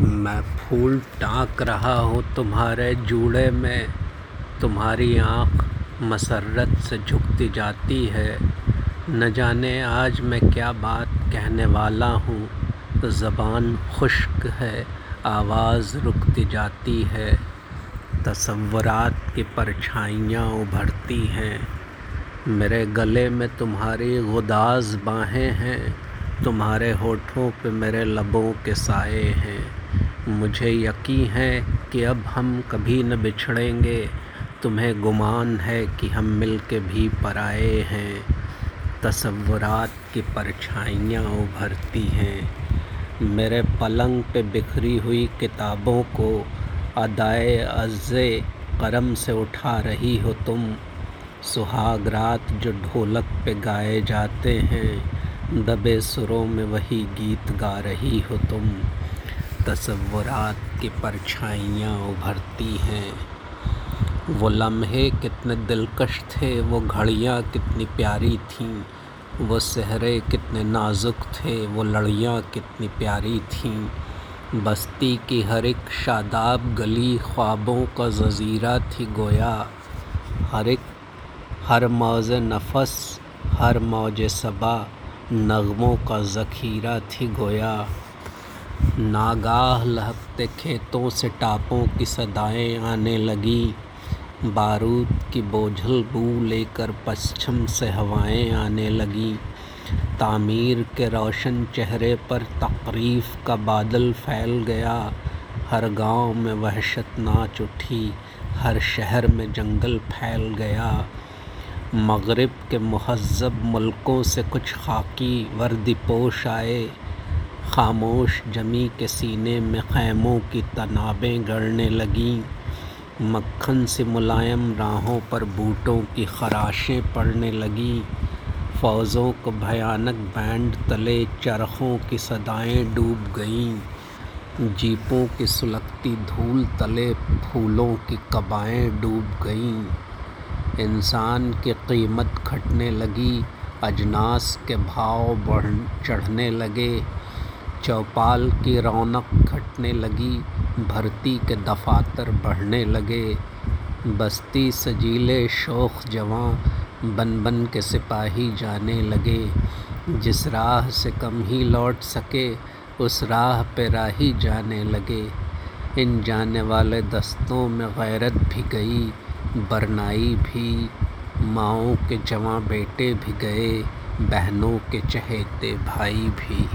मैं फूल टाँक रहा हूँ तुम्हारे जूड़े में। तुम्हारी आँख मसरत से झुकती जाती है। न जाने आज मैं क्या बात कहने वाला हूँ। ज़बान खुश्क है, आवाज़ रुकती जाती है। तसव्वुरात की परछाइयाँ उभरती हैं। मेरे गले में तुम्हारी गुदाज़ बाहें हैं। तुम्हारे होठों पे मेरे लबों के साए हैं। मुझे यकीन है कि अब हम कभी न बिछड़ेंगे। तुम्हें गुमान है कि हम मिल के भी पराए हैं। तसव्वुरात की परछाइयाँ उभरती हैं। मेरे पलंग पे बिखरी हुई किताबों को अदाए अज़े करम से उठा रही हो तुम। सुहाग रात जो ढोलक पे गाए जाते हैं, दबे सुरों में वही गीत गा रही हो तुम। तसव्वुरात की परछाइयाँ उभरती हैं। वो लम्हे कितने दिलकश थे, वो घड़ियाँ कितनी प्यारी थीं, वो सहरे कितने नाजुक थे, वो लड़ियाँ कितनी प्यारी थीं। बस्ती की हर एक शादाब गली ख्वाबों का जजीरा थी गोया। हर एक, हर मौज नफस, हर मौज सबा, नगमों का ज़ख़ीरा थी गोया। नागाह लहकते खेतों से टापों की सदाएँ आने लगी। बारूद की बोझल बू लेकर पश्चिम से हवाएँ आने लगी। तामीर के रोशन चेहरे पर तकरीफ़ का बादल फैल गया। हर गाँव में वहशत नाच उठी, हर शहर में जंगल फैल गया। मगरब के महज़ब मुल्कों से कुछ खाकी वर्दी पोश आए। खामोश जमी के सीने में खैमों की तनाबें गड़ने लगीं। मक्खन से मुलायम राहों पर बूटों की खराशें पड़ने लगीं। फ़ौज़ों को भयानक बैंड तले चरखों की सदाएँ डूब गईं। जीपों की सुलगती धूल तले फूलों की कबाएँ डूब गईं। इंसान की कीमत घटने लगी, अजनास के भाव बढ़ चढ़ने लगे। चौपाल की रौनक घटने लगी, भर्ती के दफातर बढ़ने लगे। बस्ती सजीले शोख जवां बन बन के सिपाही जाने लगे। जिस राह से कम ही लौट सके, उस राह पे राही जाने लगे। इन जाने वाले दस्तों में गैरत भी गई, बरनाई भी। माओं के जवां बेटे भी गए, बहनों के चहेते भाई भी।